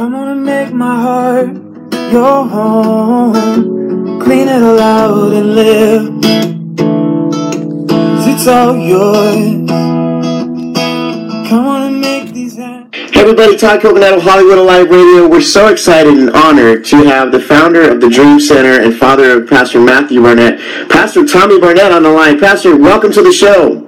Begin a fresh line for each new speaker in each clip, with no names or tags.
I'm gonna make my heart your home. Clean it all out and live. It's all yours. Come on and make these hands.
Hey everybody, Todd Coconato, Hollywood Alive Radio. We're so excited and honored to have the founder of the Dream Center and father of Pastor Matthew Barnett, Pastor Tommy Barnett on the line. Pastor, welcome to the show.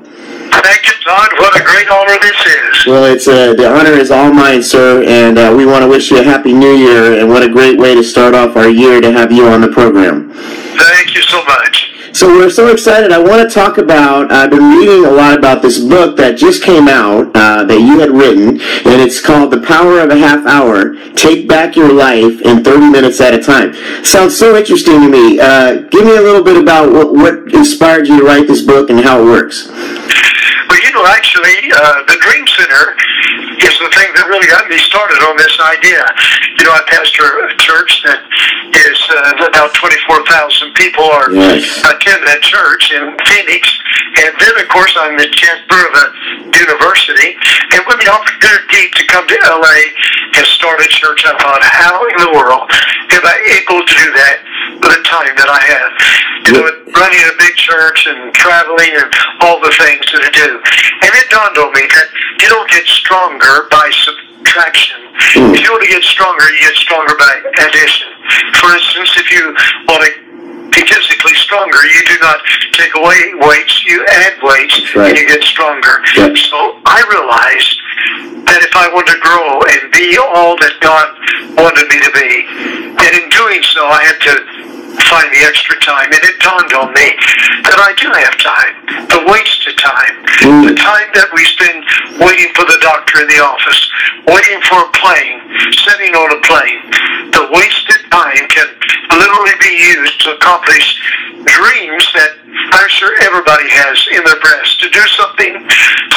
Thank you, Todd. What a great honor this is.
Well, it's uh, the honor is all mine, sir, and uh, we want to wish you a happy new year. And what a great way to start off our year to have you on the program.
Thank you so much.
So we're so excited. I want to talk about. I've been reading a lot about this book that just came out uh, that you had written, and it's called "The Power of a Half Hour: Take Back Your Life in 30 Minutes at a Time." Sounds so interesting to me. Uh, give me a little bit about what, what inspired you to write this book and how it works.
Well, actually, uh, the Dream Center is the thing that really got me started on this idea. You know, I pastor a church that is uh, about 24,000 people are
Yes.
attend that church in Phoenix. And then, of course, I'm the chancellor of a university. And when the opportunity to come to LA and start a church, I thought, how in the world am I able to do that the time that I have? You know, running a big church and traveling and all the things that I do. And it dawned on me that you don't get stronger by subtraction.
Mm.
If you want to get stronger, you get stronger by addition. For instance, if you want to be physically stronger, you do not take away weights, you add weights,
Right.
and you get stronger.
Yep.
So I realized that if I wanted to grow and be all that God wanted me to be, that in doing so, I had to find the extra time. And it dawned on me that I do have time, the wasted time,
Mm.
the time that we spend waiting for the doctor in the office, waiting for a plane, sitting on a plane. The wasted time can literally be used to accomplish dreams that I'm sure everybody has in their breast to do something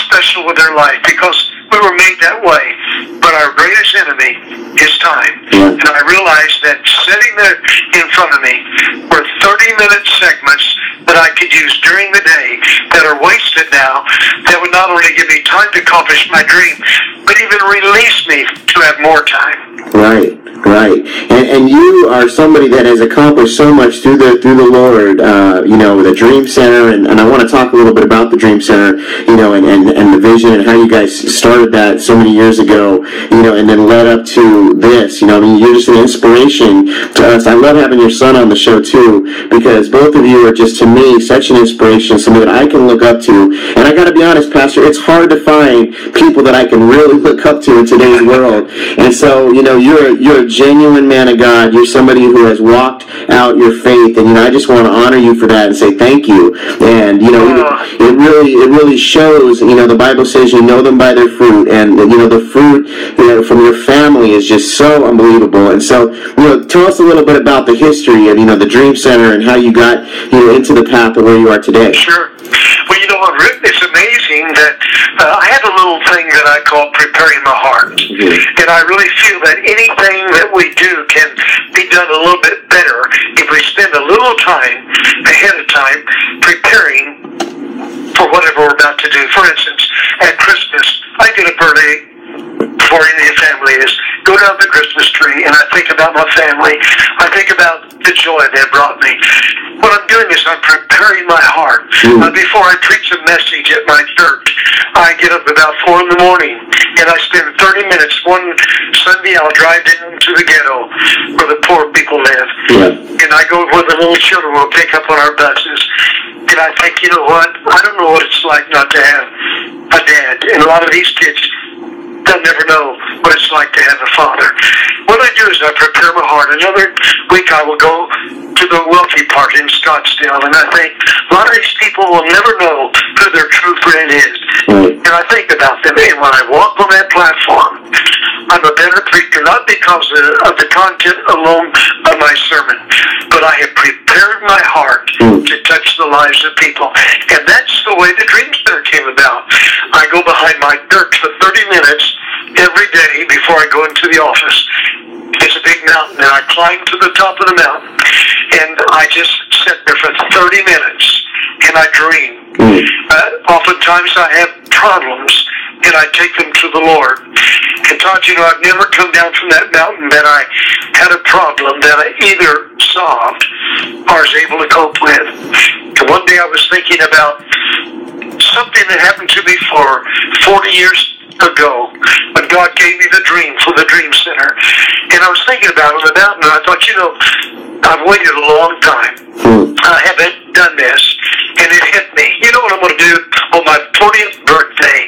special with their life because we were made that way. But our greatest enemy is time. And I realized that sitting there in front of me were 30 minute segments that I could use during the day that are wasted now that would not only give me time to accomplish my dream, but even release me to have more time.
Right, right, and, and you are somebody that has accomplished so much through the through the Lord. Uh, you know, the Dream Center, and, and I want to talk a little bit about the Dream Center. You know, and, and, and the vision and how you guys started that so many years ago. You know, and then led up to this. You know, I mean, you're just an inspiration to us. I love having your son on the show too because both of you are just to me such an inspiration, somebody that I can look up to. And I got to be honest, Pastor, it's hard to find people that I can really look up to in today's world. And so, you know, you're a, you're a genuine man of God. You're somebody who has walked out your faith, and you know, I just want to honor you for that and say thank you. And you know, it really it really shows. You know, the Bible says you know them by their fruit, and you know the fruit you know, from your family is just so unbelievable. And so, you know, tell us a little bit about the history of you know the Dream Center and how you got you know into the path of where you are today.
Sure. Well, you know what, Rick? Amazing that uh, I have a little thing that I call preparing my heart.
Mhm.
And I really feel that anything that we do can be done a little bit better if we spend a little time ahead of time preparing for whatever we're about to do. For instance, at Christmas, I get a birthday for any family is go down the Christmas tree and I think about my family. I think about the joy they brought me. What I'm doing is I'm preparing my heart. Uh, before I preach a message at my church, I get up about four in the morning and I spend 30 minutes. One Sunday I'll drive down to the ghetto where the poor people live.
Yeah.
And I go where the little children will pick up on our buses. And I think, you know what? I don't know what it's like not to have a dad. And a lot of these kids they'll never know what it's like to have a father. What I do is I prepare my heart. Another week I will go to the wealthy part in Scottsdale, and I think a lot of these people will never know who their true friend is.
Mm.
And I think about them, and when I walk on that platform, I'm a better preacher, not because of, of the content alone of my sermon, but I have prepared my heart
Mm.
to touch the lives of people. And that's the way the Dream Center came about. I go behind my church for 30 minutes every day before I go into the office. It's a big mountain, and I climb to the top of the mountain, and I just sit there for 30 minutes, and I dream.
Mm.
Uh, oftentimes I have problems, and I take them to the Lord. And Todd, you know, I've never come down from that mountain that I had a problem that I either solved or was able to cope with. And one day I was thinking about something that happened to me for 40 years ago when God gave me the dream for the Dream Center. And I was thinking about it on the mountain, and I thought, you know, I've waited a long time. Hmm. I haven't done this, and it hit me. You know what I'm going to do on my 40th birthday?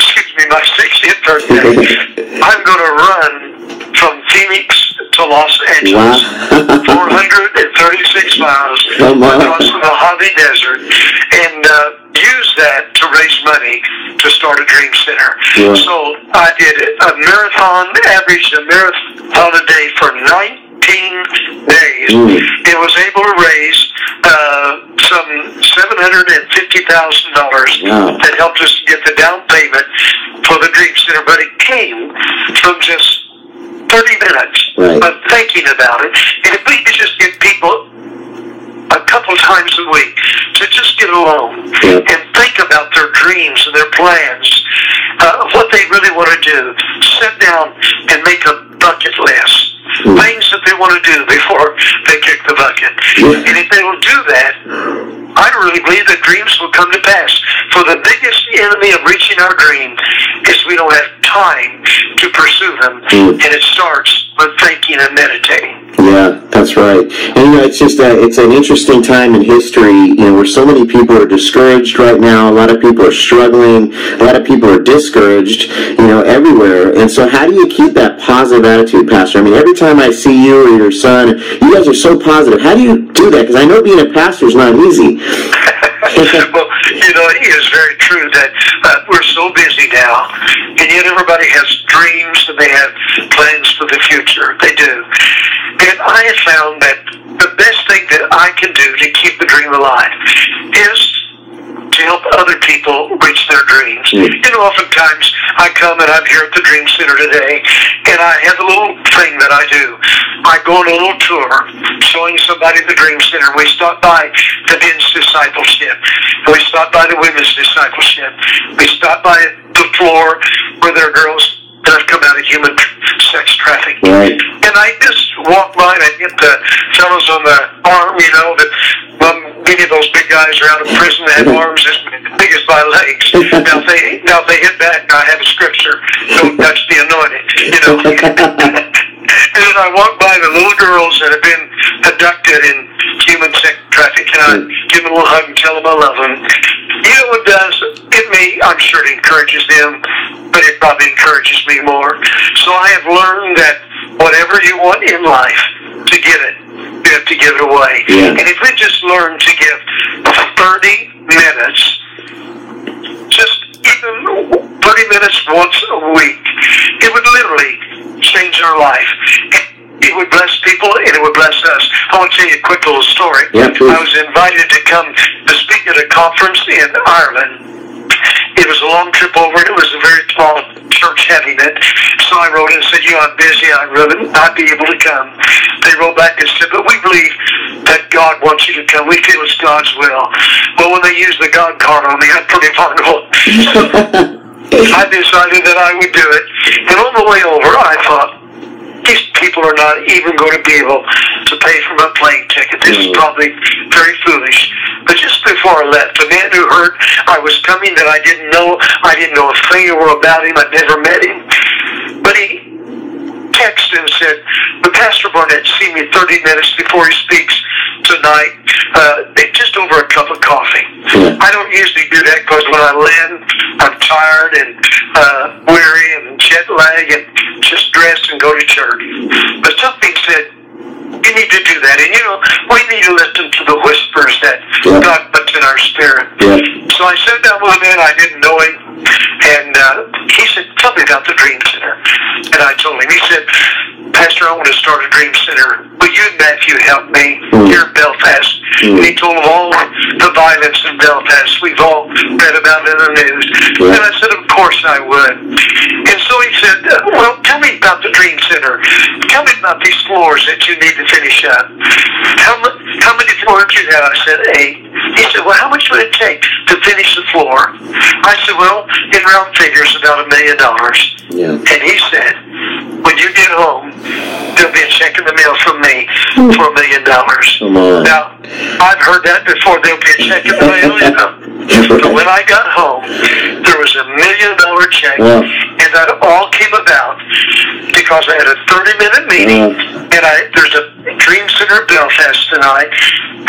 Excuse me, my 60th birthday. I'm going to run from Phoenix to Los Angeles,
Wow.
436 miles
on.
across the Mojave Desert, and uh, use that to raise money to start a dream center.
Yeah.
So I did a marathon, averaged a marathon a day for 19 days.
Mm.
It was able to raise some $750,000 that helped us get the down payment for the Dream Center, but it came from just 30 minutes
Right.
of thinking about it. And if we could just get people a couple times a week to just get alone
Yep.
and think about their dreams and their plans, uh, what they really want to do. Sit down and make a bucket list.
Mm.
Things that they want to do before they kick the bucket.
Yeah.
And if they will do that, I really believe that dreams will come to pass. For the biggest enemy of reaching our dream is we don't have time to pursue them.
Mm.
And it starts with thinking and meditating.
Yeah, that's right. And you know, it's just a, it's an interesting time in history, you know, where so many people are discouraged right now. A lot of people are struggling. A lot of people are discouraged, you know, everywhere. And so, how do you keep that positive attitude, Pastor? I mean, every time I see you or your son, you guys are so positive. How do you do that? Because I know being a pastor is not easy.
well, you know, it is very true that uh, busy now, and yet everybody has dreams and they have plans for the future. They do. And I have found that the best thing that I can do to keep the dream alive is to help other people reach their dreams.
Mm.
You know, oftentimes I come and I'm here at the Dream Center today, and I have a little thing that I do. I go on a little tour showing somebody the Dream Center. We stop by the men's discipleship. We stop by the women's discipleship. We stop by the floor where there are girls that have come out of human sex trafficking.
Right.
And I just walk by and I get the fellows on the arm, you know, that um, many of those big guys are out of prison that have arms as big as my legs. Now if they now if they hit back, I have a scripture. Don't touch the anointed, you know. and then I walk by the little girls that have been abducted in human sex trafficking. I give them a hug and tell them I love them. You know what does? It may, I'm sure it encourages them, but it probably encourages me more. So I have learned that whatever you want in life, to get it, have to give it away.
Yeah.
And if we just learn to give 30 minutes, just even 30 minutes once a week, it would literally change our life. It would bless people and it would bless us. I want to tell you a quick little story.
Yeah.
I was invited to come to speak at a conference in Ireland. It was a long trip over. It was a very small church having. So I wrote and said, you know, I'm busy. I will not be able to come. They wrote back and said, but we believe that God wants you to come. We feel it's God's will. Well, when they used the God card on me, I'm pretty vulnerable. I decided that I would do it. And on the way over, I thought, these people are not even going to be able to pay for my plane ticket. This is
Mm.
probably very foolish. But just before I left, a man who heard I was coming that I didn't know, I didn't know a thing or about him, I'd never met him. But he texted and said, but Pastor Barnett see me 30 minutes before he speaks tonight, uh, just over a cup of coffee.
Yeah.
I don't usually do that because when I land, I'm tired and uh, and jet lag and just dress and go to church. But something said, you need to do that. And you know, we need to listen to the whispers that
Yeah.
God puts in our spirit.
Yeah.
So I sat down with a man I didn't know him, and uh, he said, "Tell me about the Dream Center." And I told him. He said, "Pastor, I want to start a Dream Center. Will you and Matthew help me
Mm.
here in Belfast?"
Mm.
And he told him all the violence in Belfast. We've all read about it in the news.
Yeah.
And I said, "Of course I would." And so he said, uh, "Well, tell me about Center. Tell me about these floors that you need to finish up. How, mu- how many floors do you have?" I said, eight. He said, well, how much would it take to finish the floor? I said, well, in round figures, about a million dollars.
Yeah.
And he said, when you get home, there'll be a check in the mail from me for a million dollars.
Come on.
Now, I've heard that before. There'll be a check in the mail, you know. But when I got home, there was a million dollar check,
Wow.
and that all came about because I had a 30 minute meeting,
mm-hmm.
and I there's a Dream Center Belfast tonight,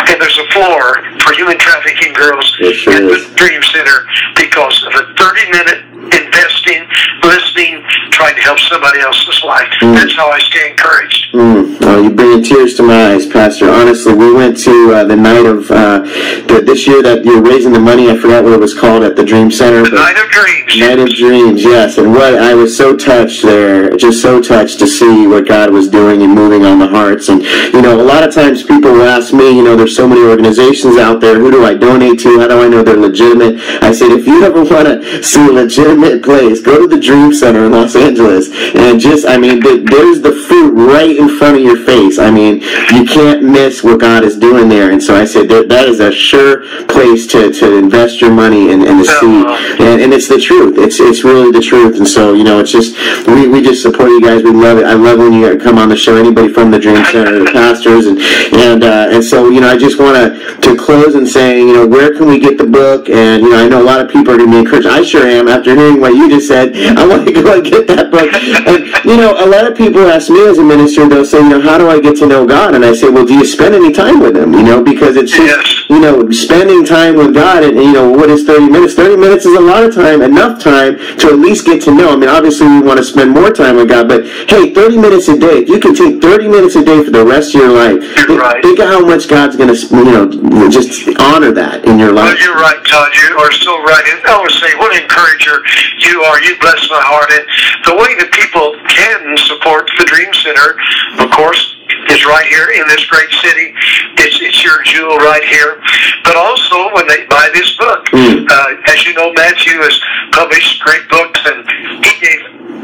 and there's a floor for human trafficking girls
sure
in the
is.
Dream Center because of a 30 minute investing, listening, trying to help somebody else's life. Mm-hmm. That's how I stay encouraged.
Mm. Oh, you're bringing tears to my eyes, Pastor. Honestly, we went to uh, the night of uh, the, this year that you're raising the money. I forgot what it was called at the Dream Center.
The Night of Dreams.
Night of Dreams, yes. And what I was so touched there, just so touched to see what God was doing and moving on the hearts. And, you know, a lot of times people will ask me, you know, there's so many organizations out there. Who do I donate to? How do I know they're legitimate? I said, if you ever want to see a legitimate place, go to the Dream Center in Los Angeles. And just, I mean, there's the fruit right in front of your face. I mean, you can't miss what God is doing there. And so I said, that, that is a sure place to, to invest your money and, and to see. And, and it's the truth. It's it's really the truth. And so you know, it's just we, we just support you guys. We love it. I love when you come on the show. Anybody from the Dream Center, the pastors, and and uh, and so you know, I just want to to close and saying, you know, where can we get the book? And you know, I know a lot of people are going to be encouraged. I sure am. After hearing what you just said, I want to go and get that book. And you know, a lot of people ask me as a minister, they'll say, you know, how do I get to know God? And I say, well, do you spend any time with Him? You know, because it's just
Yes.
you know, spending time with God, and, you know, what is 30 minutes? 30 minutes is a lot of time, enough time to at least get to know. I mean, obviously, we want to spend more time with God, but hey, 30 minutes a day, if you can take 30 minutes a day for the rest of your life,
You're
think,
right.
think of how much God's going to, you know, just honor that in your
Well,
life.
you're right, Todd. You are so right. And I to say, what an encourager you are. You bless my heart. And the way that people can support the Dream Center, of course, is right here in this great city. It's, it's your jewel right here. But also, when they buy this book,
Mm.
uh, as you know, Matthew has published great books, and he gave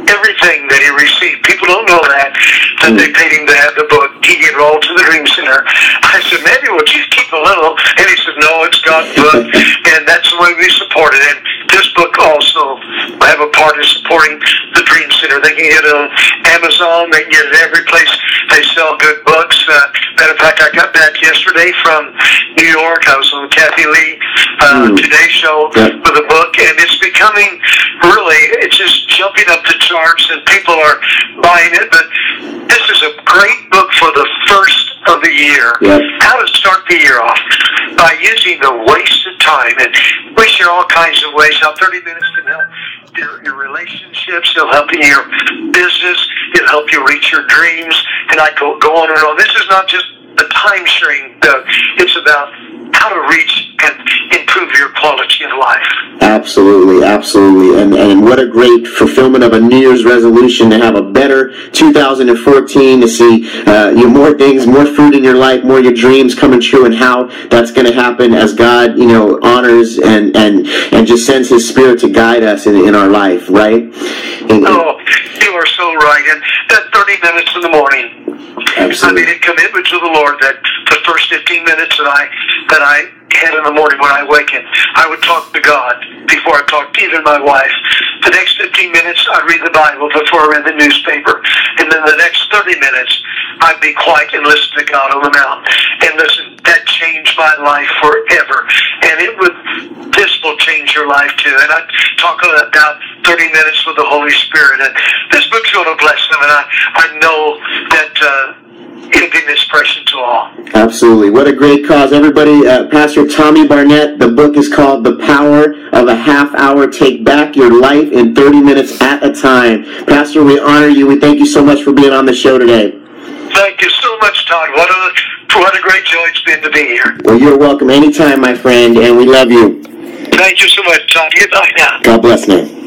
everything that he received. People don't know that, that they paid him to have the book. He gave it all to the Dream Center. I said, maybe we'll just keep a little. And he said, no, it's God's book. and that's the way we support it. And this book also will have a part in supporting the Dream Center. They can get it on Amazon. They can get it every place they sell good books. Uh, matter of fact, I got back yesterday from New York. I was on Kathie Lee uh,
Mm.
Today Show
Yeah.
with a book, and it's becoming really, it's just jumping up the charts, and people are buying it. But this is a great book for the first of the year.
Yep.
How to start the year off by using the wasted time, and we share all kinds of ways how 30 minutes can help your, your relationships. It'll help you in your business. It'll help you reach your dreams. And I go go on and on. This is not just a time sharing. Doug. It's about how to reach and improve your quality of life.
Absolutely, absolutely, and and what a great fulfillment of a New Year's resolution to have a better 2014 to see uh, you know, more things, more fruit in your life, more your dreams coming true, and how that's going to happen as God you know honors and and and just sends His Spirit to guide us in, in our life, right? And-
Oh, you are so right. And that 30 minutes in the morning, I made a commitment to the Lord that the first 15 minutes that I that I had in the morning when I awakened, I would talk to God before I talked to even my wife. The next 15 minutes, I'd read the Bible before I read the newspaper. And then the next 30 minutes, I'd be quiet and listen to God on the mountain. And listen, that changed my life forever. And it would, this will change your life too. And I talk about 30 minutes with the Holy Spirit. And this book's going to bless them. And I, I know that uh, It'll be an expression to all.
Absolutely. What a great cause. Everybody, uh, Pastor Tommy Barnett, the book is called The Power of a Half Hour. Take back your life in 30 minutes at a time. Pastor, we honor you. We thank you so much for being on the show today.
Thank you so much, Todd. What a, what a great joy it's been to be here.
Well, you're welcome anytime, my friend, and we love you.
Thank you so much, Todd. Goodbye now.
God bless you